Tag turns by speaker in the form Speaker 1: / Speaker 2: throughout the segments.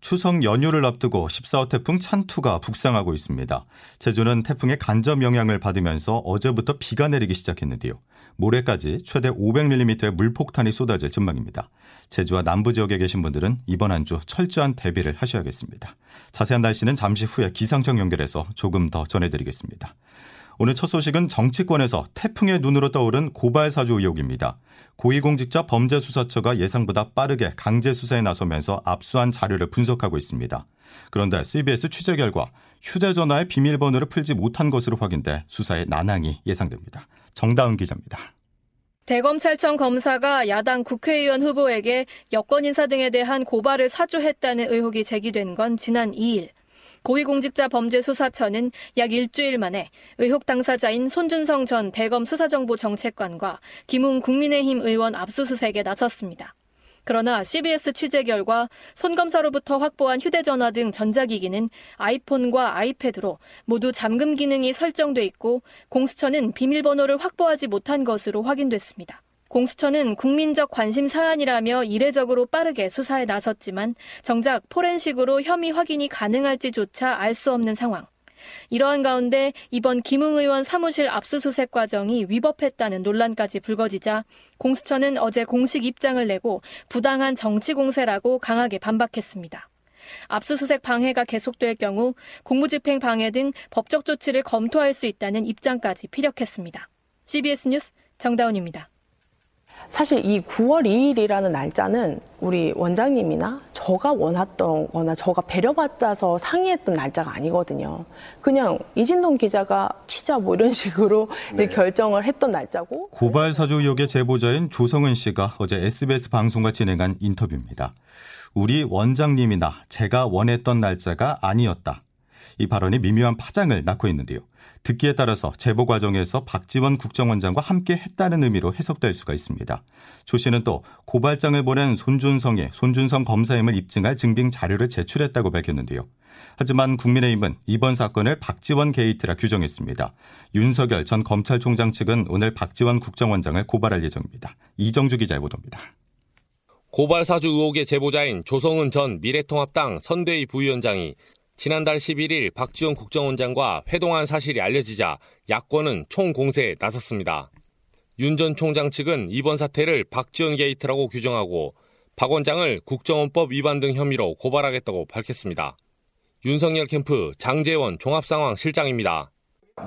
Speaker 1: 추석 연휴를 앞두고 14호 태풍 찬투가 북상하고 있습니다. 제주는 태풍의 간접 영향을 받으면서 어제부터 비가 내리기 시작했는데요. 모레까지 최대 500mm의 물폭탄이 쏟아질 전망입니다. 제주와 남부 지역에 계신 분들은 이번 한 주 철저한 대비를 하셔야겠습니다. 자세한 날씨는 잠시 후에 기상청 연결해서 조금 더 전해드리겠습니다. 오늘 첫 소식은 정치권에서 태풍의 눈으로 떠오른 고발 사주 의혹입니다. 고위공직자 범죄수사처가 예상보다 빠르게 강제 수사에 나서면서 압수한 자료를 분석하고 있습니다. 그런데 CBS 취재 결과 휴대전화의 비밀번호를 풀지 못한 것으로 확인돼 수사에 난항이 예상됩니다. 정다은 기자입니다.
Speaker 2: 대검찰청 검사가 야당 국회의원 후보에게 여권 인사 등에 대한 고발을 사주했다는 의혹이 제기된 건 지난 2일. 고위공직자 범죄수사처는 약 일주일 만에 의혹 당사자인 손준성 전 대검 수사정보정책관과 김웅 국민의힘 의원 압수수색에 나섰습니다. 그러나 CBS 취재 결과 손 검사로부터 확보한 휴대전화 등 전자기기는 아이폰과 아이패드로 모두 잠금 기능이 설정돼 있고 공수처는 비밀번호를 확보하지 못한 것으로 확인됐습니다. 공수처는 국민적 관심 사안이라며 이례적으로 빠르게 수사에 나섰지만 정작 포렌식으로 혐의 확인이 가능할지조차 알 수 없는 상황. 이러한 가운데 이번 김웅 의원 사무실 압수수색 과정이 위법했다는 논란까지 불거지자 공수처는 어제 공식 입장을 내고 부당한 정치 공세라고 강하게 반박했습니다. 압수수색 방해가 계속될 경우 공무집행 방해 등 법적 조치를 검토할 수 있다는 입장까지 피력했습니다. CBS 뉴스 정다운입니다.
Speaker 3: 사실 이 9월 2일이라는 날짜는 우리 원장님이나 저가 원했던 거나 저가 배려받아서 상의했던 날짜가 아니거든요. 그냥 이진동 기자가 치자 뭐 이런 식으로 이제 네. 결정을 했던 날짜고.
Speaker 1: 고발 사주 의혹의 제보자인 조성은 씨가 어제 SBS 방송과 진행한 인터뷰입니다. 우리 원장님이나 제가 원했던 날짜가 아니었다. 이 발언이 미묘한 파장을 낳고 있는데요. 듣기에 따라서 제보 과정에서 박지원 국정원장과 함께 했다는 의미로 해석될 수가 있습니다. 조 씨는 또 고발장을 보낸 손준성의 손준성 검사임을 입증할 증빙 자료를 제출했다고 밝혔는데요. 하지만 국민의힘은 이번 사건을 박지원 게이트라 규정했습니다. 윤석열 전 검찰총장 측은 오늘 박지원 국정원장을 고발할 예정입니다. 이정주 기자의 보도입니다.
Speaker 4: 고발 사주 의혹의 제보자인 조성은 전 미래통합당 선대위 부위원장이 지난달 11일 박지원 국정원장과 회동한 사실이 알려지자 야권은 총공세에 나섰습니다. 윤 전 총장 측은 이번 사태를 박지원 게이트라고 규정하고 박 원장을 국정원법 위반 등 혐의로 고발하겠다고 밝혔습니다. 윤석열 캠프 장재원 종합상황 실장입니다.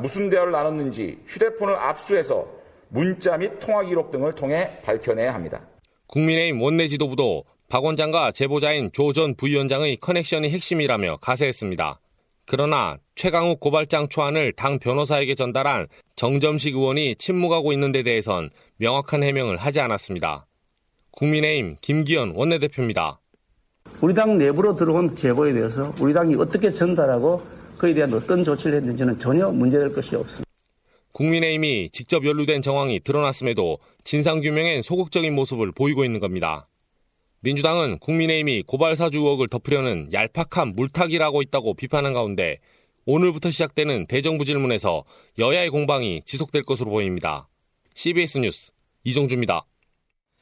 Speaker 5: 무슨 대화를 나눴는지 휴대폰을 압수해서 문자 및 통화 기록 등을 통해 밝혀내야 합니다.
Speaker 4: 국민의힘 원내 지도부도 박 원장과 제보자인 조 전 부위원장의 커넥션이 핵심이라며 가세했습니다. 그러나 최강욱 고발장 초안을 당 변호사에게 전달한 정점식 의원이 침묵하고 있는 데 대해선 명확한 해명을 하지 않았습니다. 국민의힘 김기현 원내대표입니다.
Speaker 6: 우리 당 내부로 들어온 제보에 대해서 우리 당이 어떻게 전달하고 그에 대한 어떤 조치를 했는지는 전혀 문제될 것이 없습니다.
Speaker 4: 국민의힘이 직접 연루된 정황이 드러났음에도 진상규명엔 소극적인 모습을 보이고 있는 겁니다. 민주당은 국민의힘이 고발사주 의혹을 덮으려는 얄팍한 물타기라고 있다고 비판한 가운데 오늘부터 시작되는 대정부 질문에서 여야의 공방이 지속될 것으로 보입니다. CBS 뉴스 이정주입니다.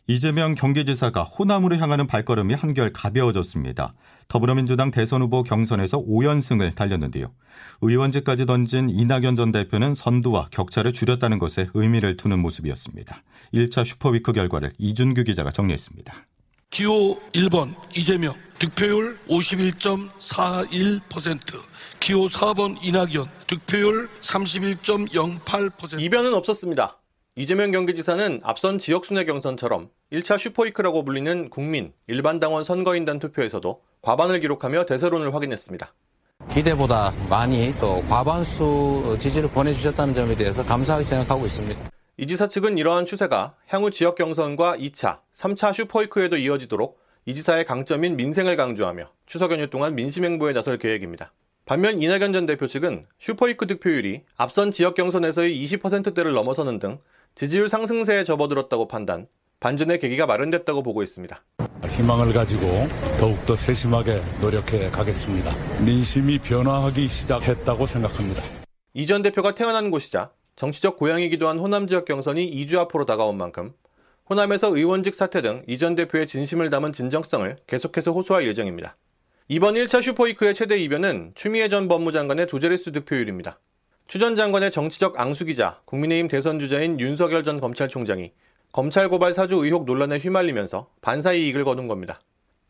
Speaker 1: 이재명 경기지사가 호남으로 향하는 발걸음이 한결 가벼워졌습니다. 더불어민주당 대선 후보 경선에서 5연승을 달렸는데요. 의원직까지 던진 이낙연 전 대표는 선두와 격차를 줄였다는 것에 의미를 두는 모습이었습니다. 1차 슈퍼위크 결과를 이준규 기자가 정리했습니다.
Speaker 7: 기호 1번 이재명 득표율 51.41%, 기호 4번 이낙연 득표율 31.08%.
Speaker 8: 이변은 없었습니다. 이재명 경기지사는 앞선 지역순회 경선처럼 1차 슈퍼위크라고 불리는 국민, 일반당원 선거인단 투표에서도 과반을 기록하며 대세론을 확인했습니다.
Speaker 9: 기대보다 많이 또 과반수 지지를 보내주셨다는 점에 대해서 감사하게 생각하고 있습니다.
Speaker 8: 이 지사 측은 이러한 추세가 향후 지역 경선과 2차, 3차 슈퍼위크에도 이어지도록 이 지사의 강점인 민생을 강조하며 추석 연휴 동안 민심 행보에 나설 계획입니다. 반면 이낙연 전 대표 측은 슈퍼위크 득표율이 앞선 지역 경선에서의 20%대를 넘어서는 등 지지율 상승세에 접어들었다고 판단, 반전의 계기가 마련됐다고 보고 있습니다.
Speaker 10: 희망을 가지고 더욱더 세심하게 노력해 가겠습니다. 민심이 변화하기 시작했다고 생각합니다.
Speaker 8: 이 전 대표가 태어난 곳이자 정치적 고향이기도 한 호남 지역 경선이 2주 앞으로 다가온 만큼 호남에서 의원직 사퇴 등 이전 대표의 진심을 담은 진정성을 계속해서 호소할 예정입니다. 이번 1차 슈퍼위크의 최대 이변은 추미애 전 법무장관의 두 자릿수 득표율입니다. 추 전 장관의 정치적 앙숙이자 국민의힘 대선 주자인 윤석열 전 검찰총장이 검찰 고발 사주 의혹 논란에 휘말리면서 반사이 이익을 거둔 겁니다.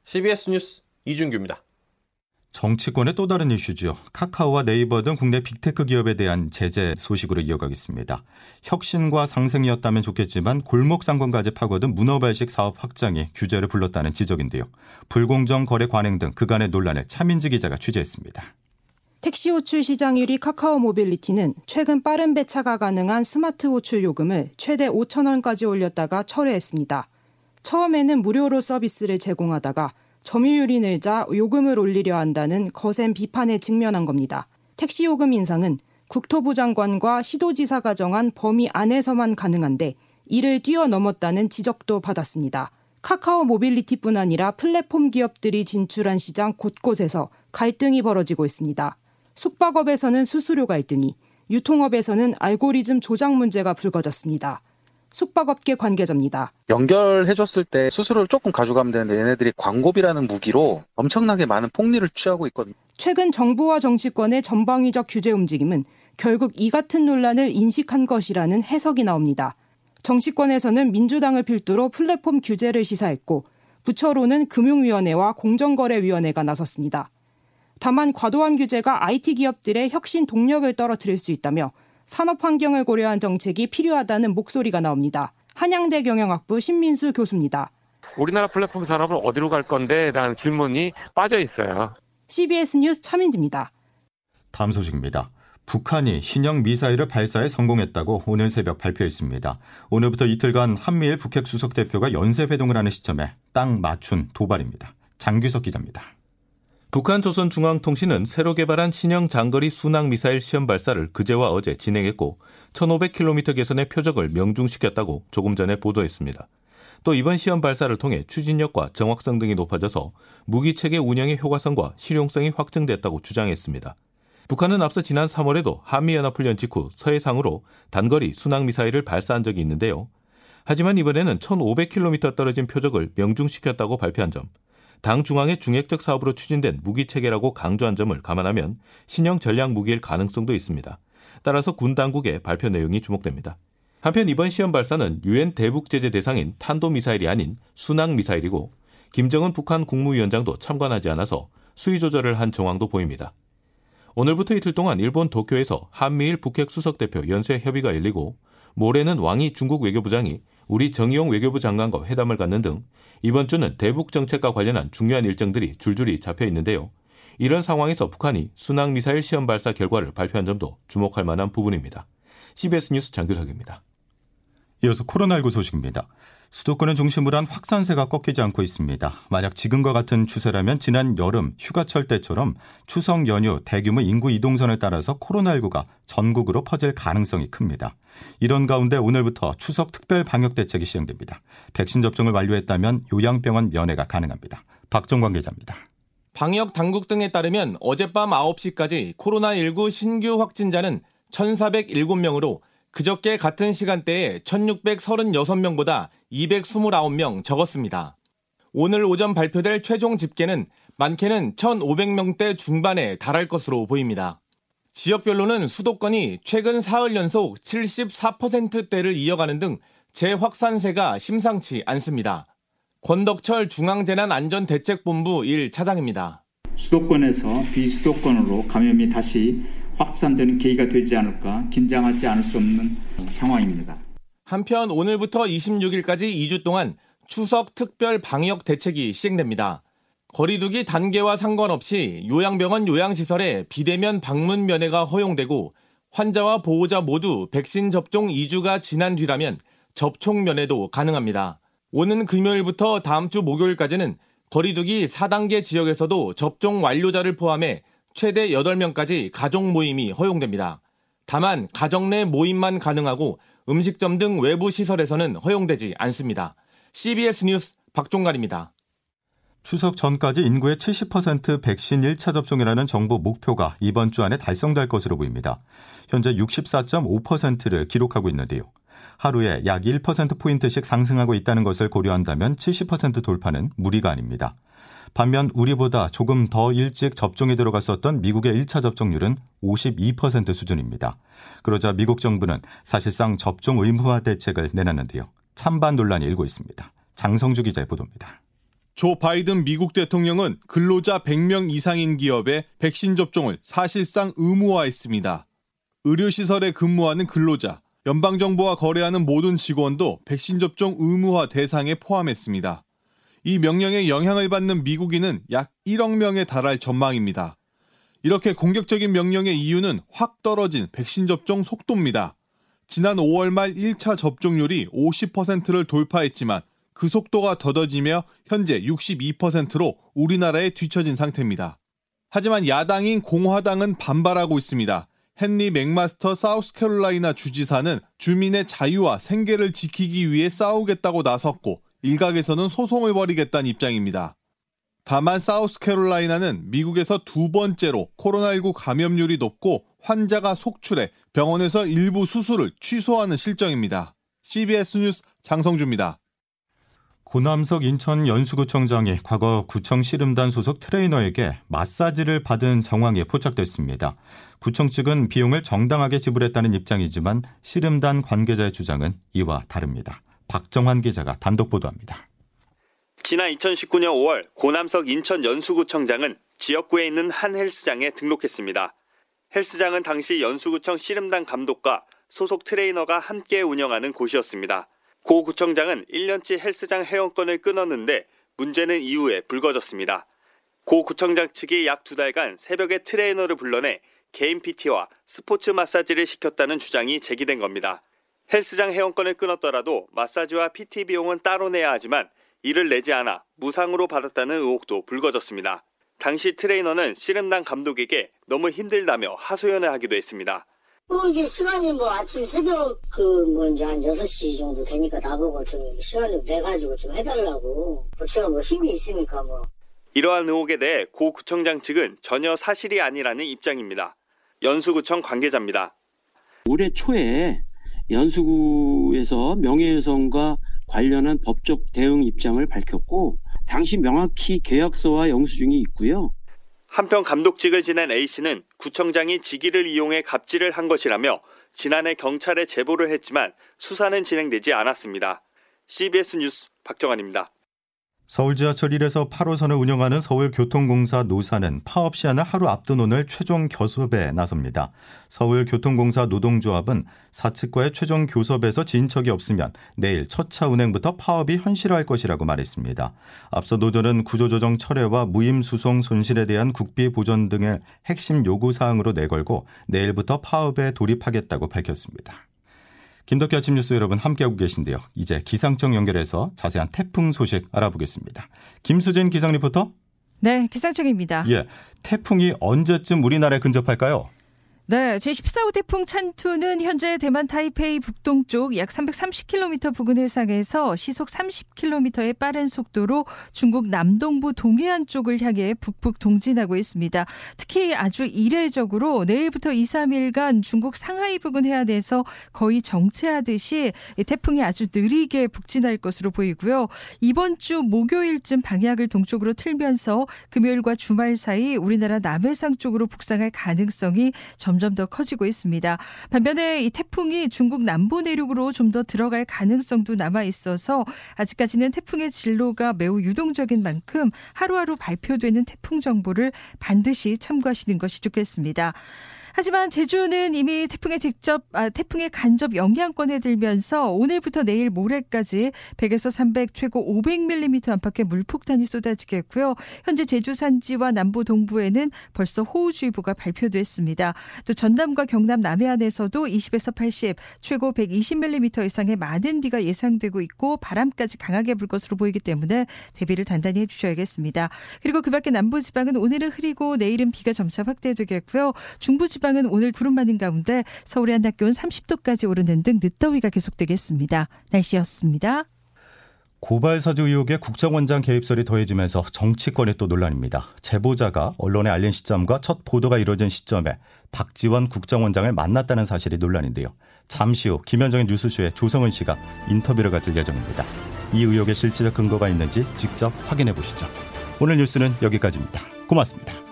Speaker 8: CBS 뉴스 이준규입니다.
Speaker 1: 정치권의 또 다른 이슈죠. 카카오와 네이버 등 국내 빅테크 기업에 대한 제재 소식으로 이어가겠습니다. 혁신과 상생이었다면 좋겠지만 골목 상권까지 파고든 문어발식 사업 확장이 규제를 불렀다는 지적인데요. 불공정 거래 관행 등 그간의 논란을 차민지 기자가 취재했습니다.
Speaker 11: 택시 호출 시장 1위 카카오 모빌리티는 최근 빠른 배차가 가능한 스마트 호출 요금을 최대 5천 원까지 올렸다가 철회했습니다. 처음에는 무료로 서비스를 제공하다가 점유율이 늘자 요금을 올리려 한다는 거센 비판에 직면한 겁니다. 택시 요금 인상은 국토부 장관과 시도지사가 정한 범위 안에서만 가능한데 이를 뛰어넘었다는 지적도 받았습니다. 카카오 모빌리티뿐 아니라 플랫폼 기업들이 진출한 시장 곳곳에서 갈등이 벌어지고 있습니다. 숙박업에서는 수수료 갈등이, 유통업에서는 알고리즘 조작 문제가 불거졌습니다. 숙박업계 관계자입니다.
Speaker 12: 연결해줬을 때 수수료를 조금 가져가면 되는데 얘네들이 광고비라는 무기로 엄청나게 많은 폭리를 취하고 있거든요.
Speaker 11: 최근 정부와 정치권의 전방위적 규제 움직임은 결국 이 같은 논란을 인식한 것이라는 해석이 나옵니다. 정치권에서는 민주당을 필두로 플랫폼 규제를 시사했고 부처로는 금융위원회와 공정거래위원회가 나섰습니다. 다만 과도한 규제가 IT 기업들의 혁신 동력을 떨어뜨릴 수 있다며 산업 환경을 고려한 정책이 필요하다는 목소리가 나옵니다. 한양대 경영학부 신민수 교수입니다.
Speaker 13: 우리나라 플랫폼 산업은 어디로 갈 건데? 라는 질문이 빠져 있어요.
Speaker 11: CBS 뉴스 차민지입니다.
Speaker 1: 다음 소식입니다. 북한이 신형 미사일을 발사에 성공했다고 오늘 새벽 발표했습니다. 오늘부터 이틀간 한미일 북핵 수석 대표가 연쇄 회동을 하는 시점에 딱 맞춘 도발입니다. 장규석 기자입니다.
Speaker 14: 북한 조선중앙통신은 새로 개발한 신형 장거리 순항 미사일 시험 발사를 그제와 어제 진행했고 1500km 계선의 표적을 명중시켰다고 조금 전에 보도했습니다. 또 이번 시험 발사를 통해 추진력과 정확성 등이 높아져서 무기 체계 운영의 효과성과 실용성이 확증됐다고 주장했습니다. 북한은 앞서 지난 3월에도 한미연합훈련 직후 서해상으로 단거리 순항 미사일을 발사한 적이 있는데요. 하지만 이번에는 1500km 떨어진 표적을 명중시켰다고 발표한 점, 당 중앙의 중핵적 사업으로 추진된 무기 체계라고 강조한 점을 감안하면 신형 전략 무기일 가능성도 있습니다. 따라서 군 당국의 발표 내용이 주목됩니다. 한편 이번 시험 발사는 유엔 대북 제재 대상인 탄도 미사일이 아닌 순항 미사일이고 김정은 북한 국무위원장도 참관하지 않아서 수위 조절을 한 정황도 보입니다. 오늘부터 이틀 동안 일본 도쿄에서 한미일 북핵 수석 대표 연쇄 협의가 열리고 모레는 왕이 중국 외교부장이 우리 정의용 외교부 장관과 회담을 갖는 등 이번 주는 대북 정책과 관련한 중요한 일정들이 줄줄이 잡혀 있는데요. 이런 상황에서 북한이 순항 미사일 시험 발사 결과를 발표한 점도 주목할 만한 부분입니다. CBS 뉴스 장규석입니다.
Speaker 1: 이어서 코로나19 소식입니다. 수도권을 중심으로 한 확산세가 꺾이지 않고 있습니다. 만약 지금과 같은 추세라면 지난 여름 휴가철 때처럼 추석 연휴 대규모 인구 이동선을 따라서 코로나19가 전국으로 퍼질 가능성이 큽니다. 이런 가운데 오늘부터 추석 특별 방역 대책이 시행됩니다. 백신 접종을 완료했다면 요양병원 면회가 가능합니다. 박정관 기자입니다.
Speaker 15: 방역 당국 등에 따르면 어젯밤 9시까지 코로나19 신규 확진자는 1,407명으로 그저께 같은 시간대에 1636명보다 229명 적었습니다. 오늘 오전 발표될 최종 집계는 많게는 1,500명대 중반에 달할 것으로 보입니다. 지역별로는 수도권이 최근 사흘 연속 74%대를 이어가는 등 재확산세가 심상치 않습니다. 권덕철 중앙재난안전대책본부 1차장입니다.
Speaker 16: 수도권에서 비수도권으로 감염이 다시 확산되는 계기가 되지 않을까 긴장하지 않을 수 없는 상황입니다.
Speaker 15: 한편 오늘부터 26일까지 2주 동안 추석 특별 방역 대책이 시행됩니다. 거리두기 단계와 상관없이 요양병원 요양시설에 비대면 방문 면회가 허용되고 환자와 보호자 모두 백신 접종 2주가 지난 뒤라면 접촉 면회도 가능합니다. 오는 금요일부터 다음 주 목요일까지는 거리두기 4단계 지역에서도 접종 완료자를 포함해 최대 8명까지 가족 모임이 허용됩니다. 다만 가정 내 모임만 가능하고 음식점 등 외부 시설에서는 허용되지 않습니다. CBS 뉴스 박종갈입니다.
Speaker 1: 추석 전까지 인구의 70% 백신 1차 접종이라는 정부 목표가 이번 주 안에 달성될 것으로 보입니다. 현재 64.5%를 기록하고 있는데요. 하루에 약 1%포인트씩 상승하고 있다는 것을 고려한다면 70% 돌파는 무리가 아닙니다. 반면 우리보다 조금 더 일찍 접종이 들어갔었던 미국의 1차 접종률은 52% 수준입니다. 그러자 미국 정부는 사실상 접종 의무화 대책을 내놨는데요. 찬반 논란이 일고 있습니다. 장성주 기자의 보도입니다.
Speaker 17: 조 바이든 미국 대통령은 근로자 100명 이상인 기업에 백신 접종을 사실상 의무화했습니다. 의료시설에 근무하는 근로자, 연방정부와 거래하는 모든 직원도 백신 접종 의무화 대상에 포함했습니다. 이 명령에 영향을 받는 미국인은 약 1억 명에 달할 전망입니다. 이렇게 공격적인 명령의 이유는 확 떨어진 백신 접종 속도입니다. 지난 5월 말 1차 접종률이 50%를 돌파했지만 그 속도가 더뎌지며 현재 62%로 우리나라에 뒤처진 상태입니다. 하지만 야당인 공화당은 반발하고 있습니다. 헨리 맥마스터 사우스캐롤라이나 주지사는 주민의 자유와 생계를 지키기 위해 싸우겠다고 나섰고 일각에서는 소송을 벌이겠다는 입장입니다. 다만 사우스캐롤라이나는 미국에서 두 번째로 코로나19 감염률이 높고 환자가 속출해 병원에서 일부 수술을 취소하는 실정입니다. CBS 뉴스 장성주입니다.
Speaker 1: 고남석 인천 연수구청장이 과거 구청 씨름단 소속 트레이너에게 마사지를 받은 정황이 포착됐습니다. 구청 측은 비용을 정당하게 지불했다는 입장이지만 씨름단 관계자의 주장은 이와 다릅니다. 박정환 기자가 단독 보도합니다.
Speaker 18: 지난 2019년 5월 고남석 인천 연수구청장은 지역구에 있는 한 헬스장에 등록했습니다. 헬스장은 당시 연수구청 씨름단 감독과 소속 트레이너가 함께 운영하는 곳이었습니다. 고 구청장은 1년치 헬스장 회원권을 끊었는데 문제는 이후에 불거졌습니다. 고 구청장 측이 약 두 달간 새벽에 트레이너를 불러내 개인 PT와 스포츠 마사지를 시켰다는 주장이 제기된 겁니다. 헬스장 회원권을 끊었더라도 마사지와 PT 비용은 따로 내야 하지만 이를 내지 않아 무상으로 받았다는 의혹도 불거졌습니다. 당시 트레이너는 씨름단 감독에게 너무 힘들다며 하소연을 하기도 했습니다.
Speaker 19: 뭐 이게 시간이 뭐 아침 새벽 그뭐 이제 한 6시 정도 되니까 나보고 좀 시간 좀 내가지고 좀 해달라고. 뭐 제가 뭐 힘이 있으니까 뭐.
Speaker 18: 이러한 의혹에 대해 고 구청장 측은 전혀 사실이 아니라는 입장입니다. 연수구청 관계자입니다.
Speaker 20: 올해 초에 연수구에서 명예훼손과 관련한 법적 대응 입장을 밝혔고 당시 명확히 계약서와 영수증이 있고요.
Speaker 18: 한편 감독직을 지낸 A씨는 구청장이 직위를 이용해 갑질을 한 것이라며 지난해 경찰에 제보를 했지만 수사는 진행되지 않았습니다. CBS 뉴스 박정환입니다.
Speaker 1: 서울 지하철 1에서 8호선을 운영하는 서울교통공사 노사는 파업 시한을 하루 앞둔 오늘 최종 교섭에 나섭니다. 서울교통공사 노동조합은 사측과의 최종 교섭에서 진척이 없으면 내일 첫 차 운행부터 파업이 현실화할 것이라고 말했습니다. 앞서 노조는 구조조정 철회와 무임수송 손실에 대한 국비 보전 등의 핵심 요구사항으로 내걸고 내일부터 파업에 돌입하겠다고 밝혔습니다. 김덕기 아침 뉴스 여러분 함께하고 계신데요. 이제 기상청 연결해서 자세한 태풍 소식 알아보겠습니다. 김수진 기상 리포터.
Speaker 21: 네, 기상청입니다.
Speaker 1: 예, 태풍이 언제쯤 우리나라에 근접할까요?
Speaker 21: 네, 제14호 태풍 찬투는 현재 대만 타이페이 북동쪽 약 330km 부근 해상에서 시속 30km의 빠른 속도로 중국 남동부 동해안 쪽을 향해 북북 동진하고 있습니다. 특히 아주 이례적으로 내일부터 2, 3일간 중국 상하이 부근 해안에서 거의 정체하듯이 태풍이 아주 느리게 북진할 것으로 보이고요. 이번 주 목요일쯤 방향을 동쪽으로 틀면서 금요일과 주말 사이 우리나라 남해상 쪽으로 북상할 가능성이 점 점점 더 커지고 있습니다. 반면에 이 태풍이 중국 남부 내륙으로 좀 더 들어갈 가능성도 남아 있어서 아직까지는 태풍의 진로가 매우 유동적인 만큼 하루하루 발표되는 태풍 정보를 반드시 참고하시는 것이 좋겠습니다. 하지만 제주는 이미 태풍에 직접 아, 태풍의 간접 영향권에 들면서 오늘부터 내일 모레까지 100에서 300 최고 500mm 안팎의 물폭탄이 쏟아지겠고요. 현재 제주 산지와 남부 동부에는 벌써 호우주의보가 발표됐습니다. 또 전남과 경남 남해안에서도 20에서 80 최고 120mm 이상의 많은 비가 예상되고 있고 바람까지 강하게 불 것으로 보이기 때문에 대비를 단단히 해주셔야겠습니다. 그리고 그밖에 남부 지방은 오늘은 흐리고 내일은 비가 점차 확대되겠고요. 중부 지방 지방은 오늘 구름 많은 가운데 서울의 한 낮 기온 30도까지 오르는 등 늦더위가 계속되겠습니다. 날씨였습니다.
Speaker 1: 고발 사주 의혹에 국정원장 개입설이 더해지면서 정치권이 또 논란입니다. 제보자가 언론에 알린 시점과 첫 보도가 이뤄진 시점에 박지원 국정원장을 만났다는 사실이 논란인데요. 잠시 후 김현정의 뉴스쇼에 조성은 씨가 인터뷰를 가질 예정입니다. 이 의혹에 실질적 근거가 있는지 직접 확인해 보시죠. 오늘 뉴스는 여기까지입니다. 고맙습니다.